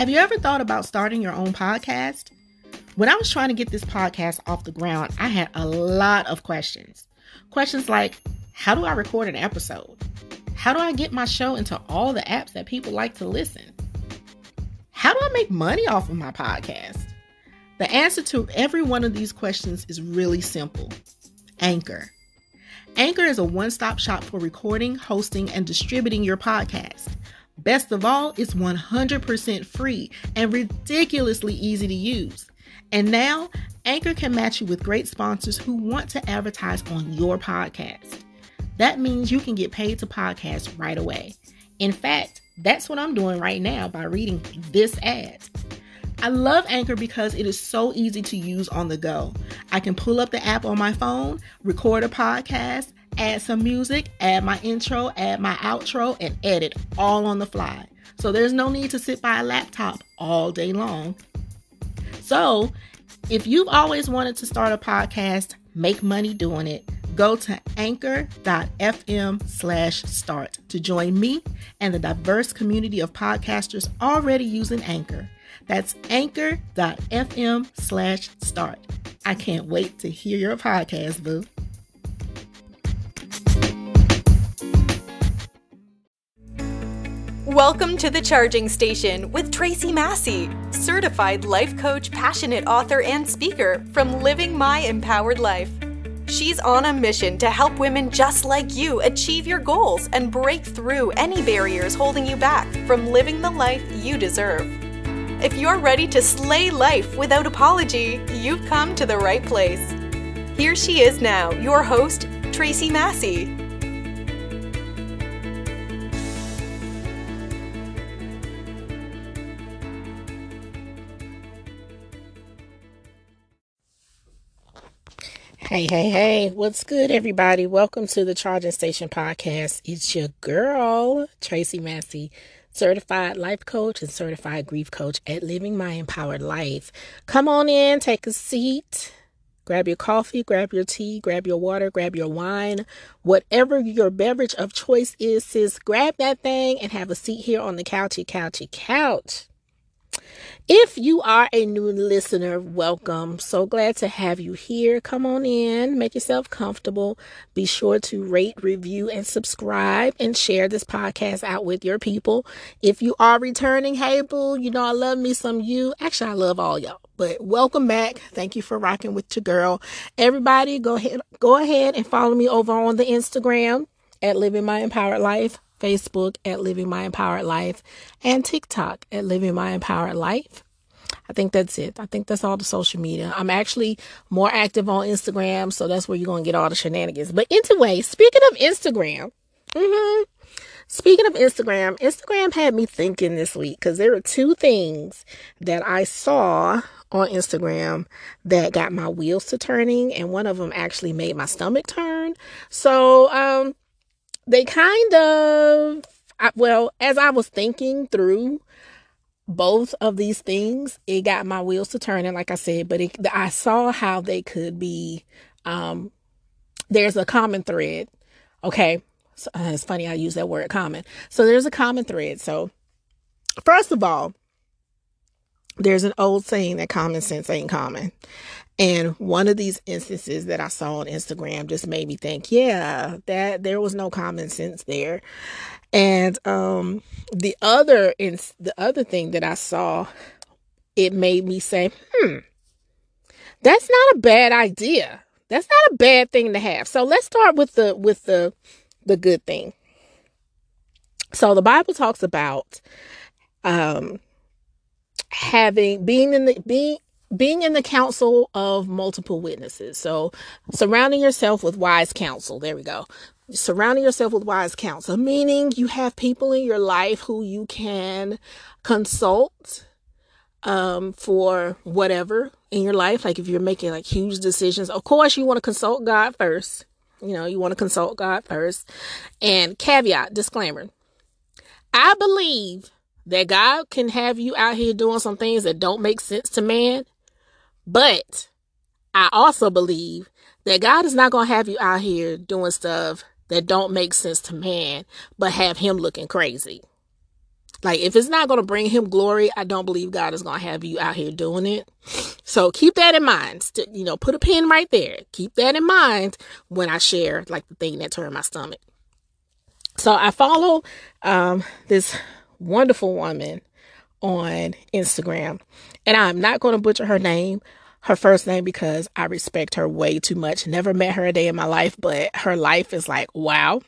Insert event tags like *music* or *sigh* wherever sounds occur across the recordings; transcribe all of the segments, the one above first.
Have you ever thought about starting your own podcast? When I was trying to get this podcast off the ground, I had a lot of questions. Questions like How do I record an episode? How do I get my show into all the apps that people like to listen? How do I make money off of my podcast? The answer to every one of these questions is really simple Anchor. Anchor is a one stop shop for recording, hosting, and distributing your podcast. Best of all, it's 100% free and ridiculously easy to use. And now, Anchor can match you with great sponsors who want to advertise on your podcast. That means you can get paid to podcast right away. In fact, that's what I'm doing right now by reading this ad. I love Anchor because it is so easy to use on the go. I can pull up the app on my phone, record a podcast, add some music, add my intro, add my outro, and edit all on the fly. So there's no need to sit by a laptop all day long. So if you've always wanted to start a podcast, make money doing it, go to anchor.fm slash start to join me and the diverse community of podcasters already using Anchor. That's anchor.fm slash start. I can't wait to hear your podcast, boo. Welcome to the Charging Station with Tracey Massey, certified life coach, passionate author, and speaker from Living My Empowered Life. She's on a mission to help women just like you achieve your goals and break through any barriers holding you back from living the life you deserve. If you're ready to slay life without apology, you've come to the right place. Here she is now, your host, Tracey Massey. Hey, hey, hey, what's good, everybody? Welcome to the Charging Station podcast. It's your girl, Tracey Massey, certified life coach and certified grief coach at Living My Empowered Life. Come on in, take a seat, grab your coffee, grab your tea, grab your water, grab your wine, whatever your beverage of choice is, sis, grab that thing and have a seat here on the couchy, couchy couch. If you are a new listener, welcome. So glad to have you here. Come on in, make yourself comfortable. Be sure to rate, review, and subscribe and share this podcast out with your people. If you are returning, hey boo, you know I love me some you. Actually, I love all y'all. But welcome back. Thank you for rocking with your girl. Everybody, go ahead, go ahead and follow me over on the Instagram at Living My Empowered Life. Facebook at Living My Empowered Life, and TikTok at Living My Empowered Life. I think that's it. I think that's all the social media. I'm actually more active on Instagram, so that's where you're going to get all the shenanigans. But anyway, speaking of Instagram, mm-hmm, speaking of Instagram, Instagram had me thinking this week because there are two things that I saw on Instagram that got my wheels to turning, and one of them actually made my stomach turn. So, um, they kind of, well, as I was thinking through both of these things, it got my wheels to turning, like I said, but it, I saw how they could be, um, there's a common thread. Okay. So, uh, it's funny I use that word common. So there's a common thread. So, first of all, there's an old saying that common sense ain't common. And one of these instances that I saw on Instagram just made me think, yeah, that there was no common sense there. And um, the other in the other thing that I saw, it made me say, hmm, that's not a bad idea. That's not a bad thing to have. So let's start with the with the the good thing. So the Bible talks about um having being in the being being in the council of multiple witnesses. So, surrounding yourself with wise counsel. There we go. Surrounding yourself with wise counsel, meaning you have people in your life who you can consult um, for whatever in your life. Like if you're making like huge decisions, of course, you want to consult God first. You know, you want to consult God first. And caveat, disclaimer I believe that God can have you out here doing some things that don't make sense to man but I also believe that God is not going to have you out here doing stuff that don't make sense to man, but have him looking crazy. Like, if it's not going to bring him glory, I don't believe God is going to have you out here doing it. So keep that in mind. You know, put a pin right there. Keep that in mind when I share, like, the thing that turned my stomach. So I follow um, this wonderful woman on Instagram, and I'm not going to butcher her name, her first name, because I respect her way too much. Never met her a day in my life, but her life is like, wow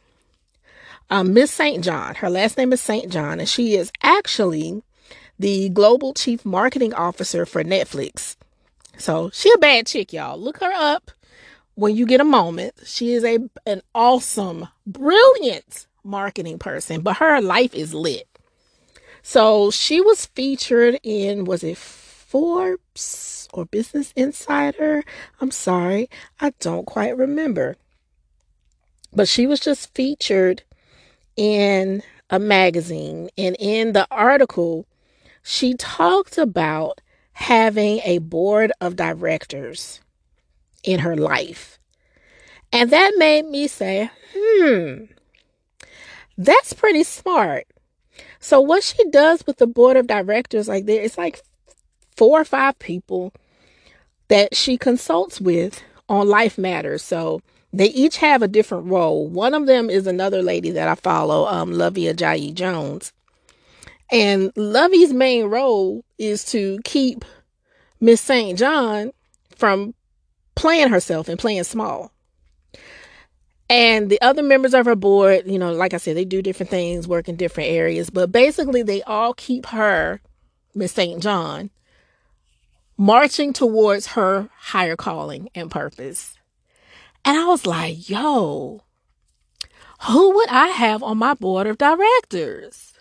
um, Miss St. John. Her last name is St. John, and she is actually the global chief marketing officer for Netflix. So she a bad chick, y'all. Look her up when you get a moment. She is a an awesome, brilliant marketing person, but her life is lit. So she was featured in was it Forbes or Business Insider? I'm sorry, I don't quite remember. But she was just featured in a magazine, and in the article, she talked about having a board of directors in her life. And that made me say, hmm, that's pretty smart. So, what she does with the board of directors, like there, it's like four or five people that she consults with on life matters. So, they each have a different role. One of them is another lady that I follow, um, Luvvie Ajayi Jones. And Luvvie's main role is to keep Miss St. John from playing herself and playing small. And the other members of her board, you know, like I said, they do different things, work in different areas, but basically they all keep her, Miss St. John, marching towards her higher calling and purpose. And I was like, yo, who would I have on my board of directors?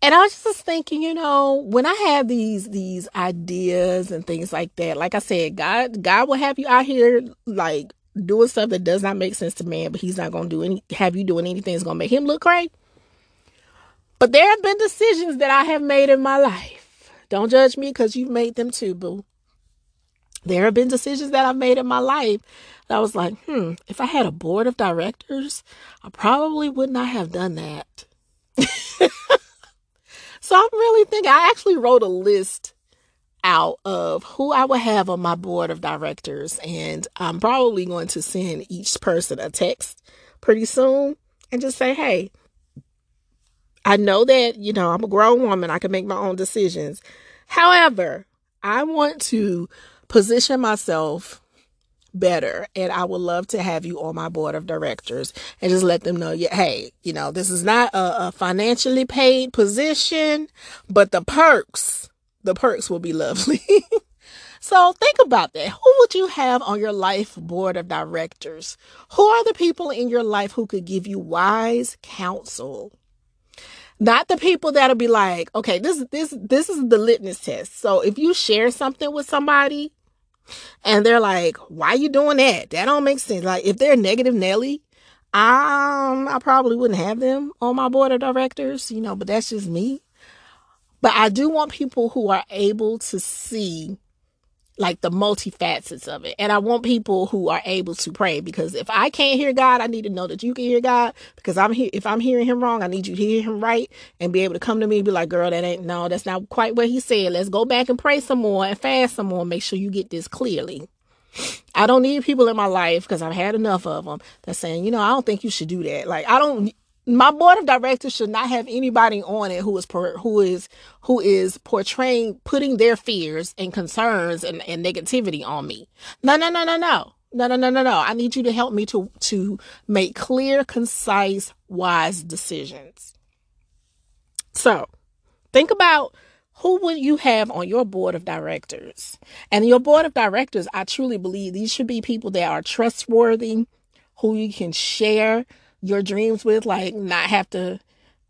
And I was just thinking, you know, when I have these these ideas and things like that, like I said, God God will have you out here like doing stuff that does not make sense to man, but he's not gonna do any have you doing anything that's gonna make him look great. But there have been decisions that I have made in my life. Don't judge me because you've made them too, boo. There have been decisions that I've made in my life I was like, hmm, if I had a board of directors, I probably would not have done that. *laughs* so I'm really thinking, I actually wrote a list out of who I would have on my board of directors. And I'm probably going to send each person a text pretty soon and just say, hey, I know that, you know, I'm a grown woman, I can make my own decisions. However, I want to position myself better. And I would love to have you on my board of directors and just let them know, yeah, hey, you know, this is not a, a financially paid position, but the perks, the perks will be lovely. *laughs* so think about that. Who would you have on your life board of directors? Who are the people in your life who could give you wise counsel? Not the people that'll be like, okay, this this this is the litmus test. So if you share something with somebody and they're like, why you doing that? That don't make sense. Like if they're negative Nelly, um, I probably wouldn't have them on my board of directors, you know, but that's just me. But I do want people who are able to see like the multifacets of it. And I want people who are able to pray because if I can't hear God, I need to know that you can hear God because I'm here. If I'm hearing him wrong, I need you to hear him right and be able to come to me and be like, girl, that ain't, no, that's not quite what he said. Let's go back and pray some more and fast some more. And Make sure you get this clearly. I don't need people in my life because I've had enough of them that's saying, you know, I don't think you should do that. Like, I don't, my board of directors should not have anybody on it who is who is who is portraying putting their fears and concerns and, and negativity on me. No, no, no, no, no. No, no, no, no, no. I need you to help me to to make clear, concise, wise decisions. So, think about who would you have on your board of directors? And your board of directors, I truly believe these should be people that are trustworthy, who you can share your dreams with, like not have to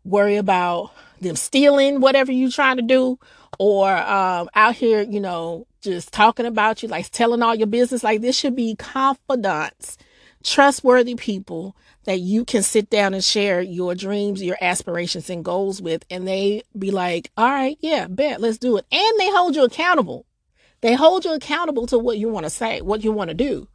worry about them stealing whatever you're trying to do or um, out here, you know, just talking about you, like telling all your business. Like this should be confidants, trustworthy people that you can sit down and share your dreams, your aspirations, and goals with. And they be like, all right, yeah, bet, let's do it. And they hold you accountable. They hold you accountable to what you want to say, what you want to do.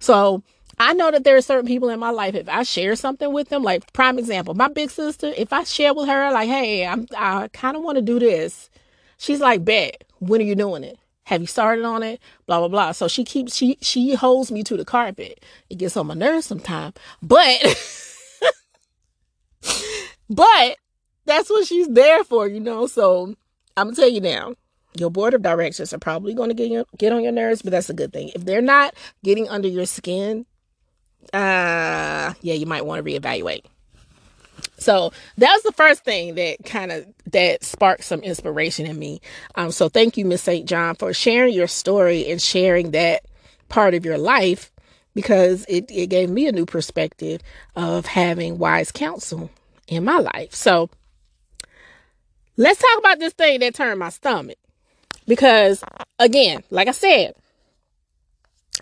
So I know that there are certain people in my life. If I share something with them, like prime example, my big sister, if I share with her, like, hey, I'm, I kind of want to do this, she's like, bet. When are you doing it? Have you started on it? Blah blah blah. So she keeps she she holds me to the carpet. It gets on my nerves sometimes, but *laughs* but that's what she's there for, you know. So I'm gonna tell you now, your board of directors are probably going to get your, get on your nerves, but that's a good thing. If they're not getting under your skin, uh, yeah, you might want to reevaluate. So that was the first thing that kind of that sparked some inspiration in me. Um, so thank you, Miss St. John, for sharing your story and sharing that part of your life because it, it gave me a new perspective of having wise counsel in my life. So let's talk about this thing that turned my stomach. Because again, like I said,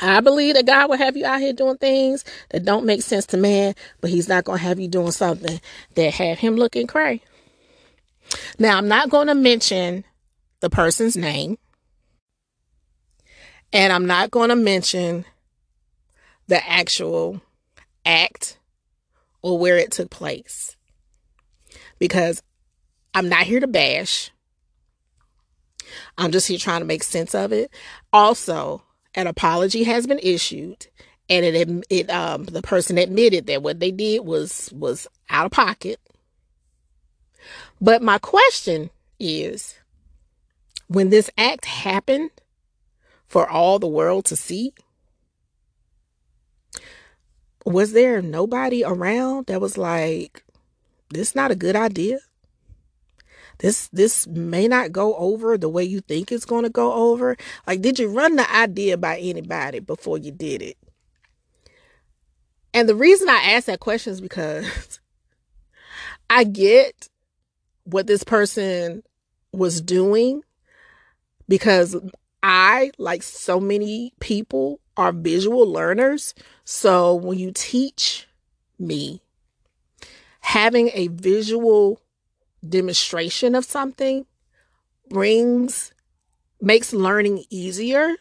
I believe that God will have you out here doing things that don't make sense to man, but he's not going to have you doing something that have him looking cray. Now, I'm not going to mention the person's name. And I'm not going to mention the actual act or where it took place. Because I'm not here to bash. I'm just here trying to make sense of it. Also, an apology has been issued and it it um the person admitted that what they did was was out of pocket. But my question is when this act happened for all the world to see was there nobody around that was like this not a good idea? This this may not go over the way you think it's going to go over. Like did you run the idea by anybody before you did it? And the reason i ask that question is because *laughs* i get what this person was doing because i like so many people are visual learners. So when you teach me having a visual demonstration of something brings makes learning easier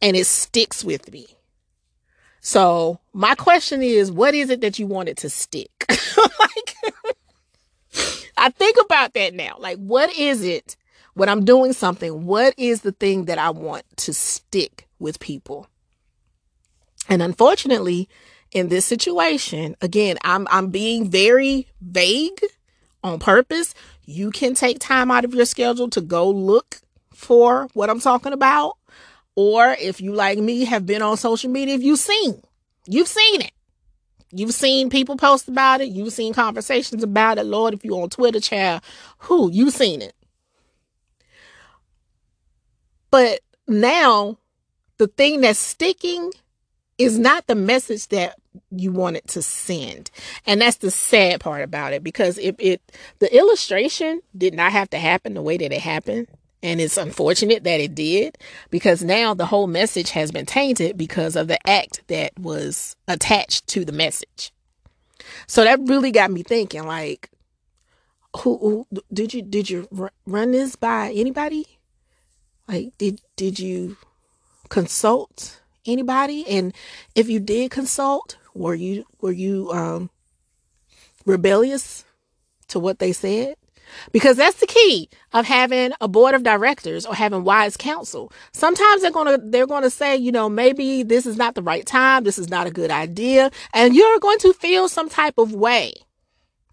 and it sticks with me. So my question is, what is it that you want it to stick? *laughs* like, I think about that now. Like, what is it when I'm doing something? What is the thing that I want to stick with people? And unfortunately, in this situation, again, I'm I'm being very vague on purpose, you can take time out of your schedule to go look for what I'm talking about. Or if you, like me, have been on social media, if you've seen, you've seen it. You've seen people post about it. You've seen conversations about it. Lord, if you're on Twitter, child, who you've seen it. But now the thing that's sticking is not the message that you wanted to send. And that's the sad part about it because if it the illustration did not have to happen the way that it happened. And it's unfortunate that it did because now the whole message has been tainted because of the act that was attached to the message. So that really got me thinking like who, who did you did you run this by anybody? Like did did you consult anybody? And if you did consult, were you were you um rebellious to what they said? Because that's the key of having a board of directors or having wise counsel. Sometimes they're gonna they're gonna say, you know, maybe this is not the right time, this is not a good idea, and you're going to feel some type of way.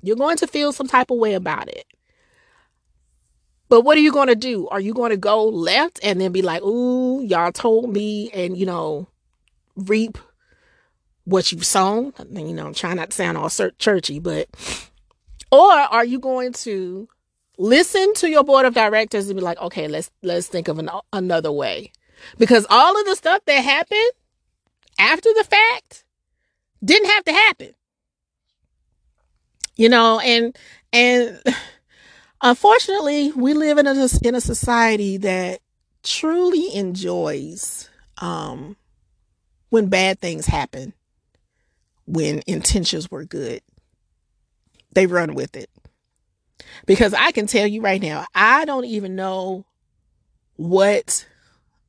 You're going to feel some type of way about it. But what are you going to do? Are you going to go left and then be like, ooh, y'all told me, and, you know, reap what you've sown? You know, I'm trying not to sound all churchy, but, or are you going to listen to your board of directors and be like, okay, let's, let's think of an, another way? Because all of the stuff that happened after the fact didn't have to happen. You know, and, and, *laughs* Unfortunately, we live in a in a society that truly enjoys um, when bad things happen, when intentions were good. They run with it. Because I can tell you right now, I don't even know what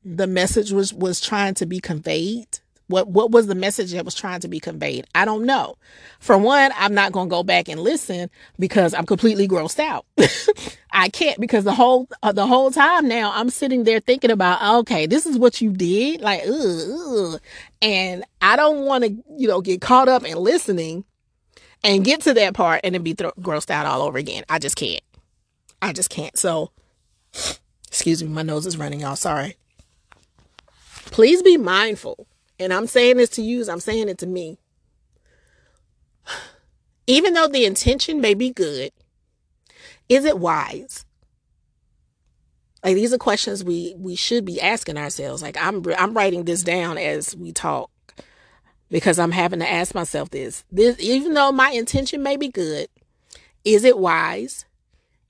the message was was trying to be conveyed What what was the message that was trying to be conveyed? I don't know. For one, I'm not going to go back and listen because I'm completely grossed out. *laughs* I can't because the whole uh, the whole time now I'm sitting there thinking about okay, this is what you did, like ugh, ugh. and I don't want to you know get caught up in listening and get to that part and then be th- grossed out all over again. I just can't. I just can't. So, excuse me, my nose is running, y'all. Sorry. Please be mindful and I'm saying this to you, as I'm saying it to me. *sighs* Even though the intention may be good, is it wise? Like these are questions we we should be asking ourselves. Like I'm I'm writing this down as we talk because I'm having to ask myself this. This even though my intention may be good, is it wise?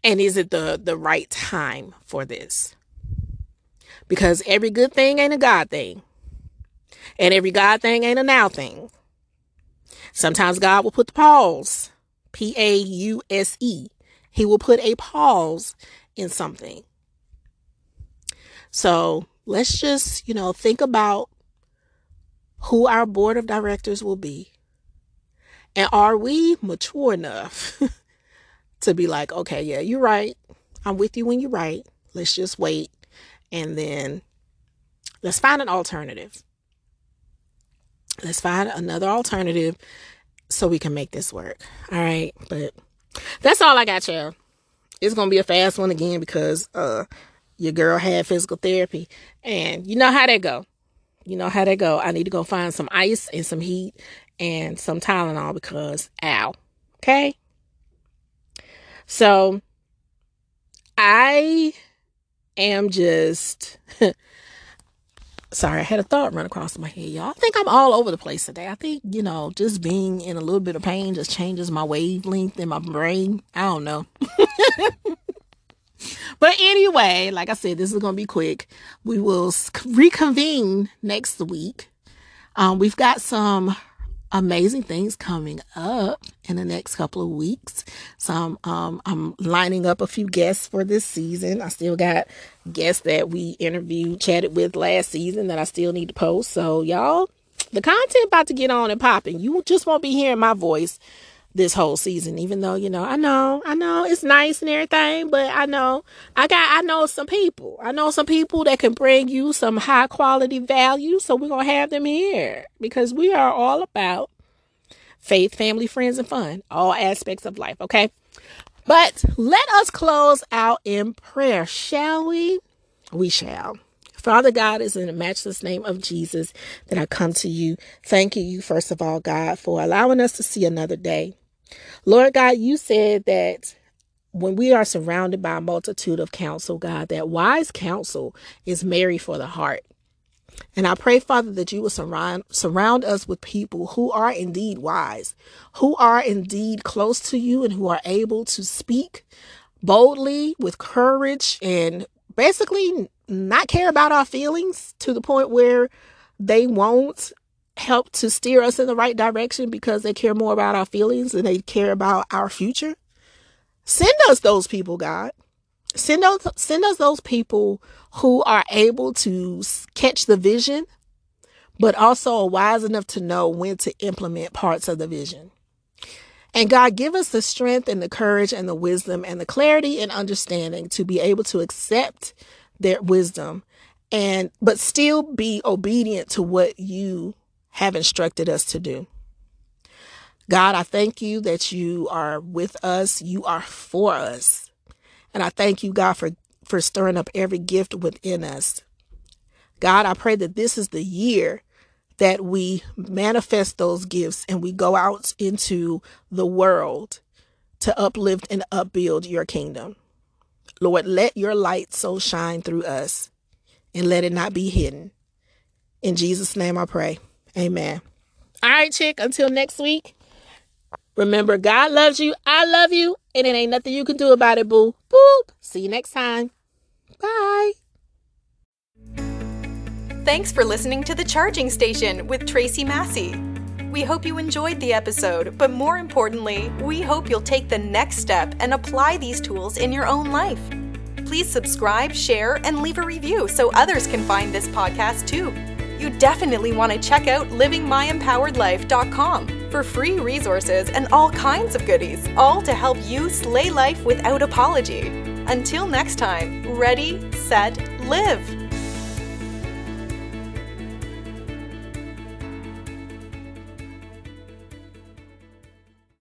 And is it the the right time for this? Because every good thing ain't a God thing. And every God thing ain't a now thing. Sometimes God will put the pause, P A U S E. He will put a pause in something. So let's just, you know, think about who our board of directors will be. And are we mature enough *laughs* to be like, okay, yeah, you're right. I'm with you when you're right. Let's just wait. And then let's find an alternative. Let's find another alternative so we can make this work. All right. But that's all I got, y'all. It's gonna be a fast one again because uh your girl had physical therapy. And you know how that go. You know how that go. I need to go find some ice and some heat and some Tylenol because ow. Okay? So I am just *laughs* sorry, I had a thought run across my head, y'all. I think I'm all over the place today. I think, you know, just being in a little bit of pain just changes my wavelength in my brain. I don't know. *laughs* but anyway, like I said, this is going to be quick. We will reconvene next week. Um, we've got some amazing things coming up in the next couple of weeks. So I'm, um, I'm lining up a few guests for this season. I still got guests that we interviewed, chatted with last season that I still need to post. So y'all, the content about to get on and popping. You just won't be hearing my voice this whole season, even though, you know, I know, I know it's nice and everything, but I know I got, I know some people. I know some people that can bring you some high quality value. So we're to have them here because we are all about faith, family, friends, and fun, all aspects of life. Okay. But let us close out in prayer, shall we? We shall. Father God, is in the matchless name of Jesus that I come to you. Thank you, first of all, God, for allowing us to see another day. Lord God, you said that when we are surrounded by a multitude of counsel, God, that wise counsel is merry for the heart. And I pray, Father, that you will surround, surround us with people who are indeed wise, who are indeed close to you, and who are able to speak boldly with courage and basically not care about our feelings to the point where they won't help to steer us in the right direction because they care more about our feelings than they care about our future. Send us those people, God. Send us send us those people who are able to catch the vision, but also are wise enough to know when to implement parts of the vision. And God, give us the strength and the courage and the wisdom and the clarity and understanding to be able to accept their wisdom and but still be obedient to what you have instructed us to do. God, I thank you that you are with us. You are for us. And I thank you, God, for, for stirring up every gift within us. God, I pray that this is the year that we manifest those gifts and we go out into the world to uplift and upbuild your kingdom. Lord, let your light so shine through us and let it not be hidden. In Jesus' name I pray. Amen. All right, chick, until next week. Remember, God loves you. I love you. And it ain't nothing you can do about it, boo. Boop. See you next time. Bye. Thanks for listening to The Charging Station with Tracey Massey. We hope you enjoyed the episode, but more importantly, we hope you'll take the next step and apply these tools in your own life. Please subscribe, share, and leave a review so others can find this podcast too. You definitely want to check out livingmyempoweredlife.com for free resources and all kinds of goodies, all to help you slay life without apology. Until next time, ready, set, live.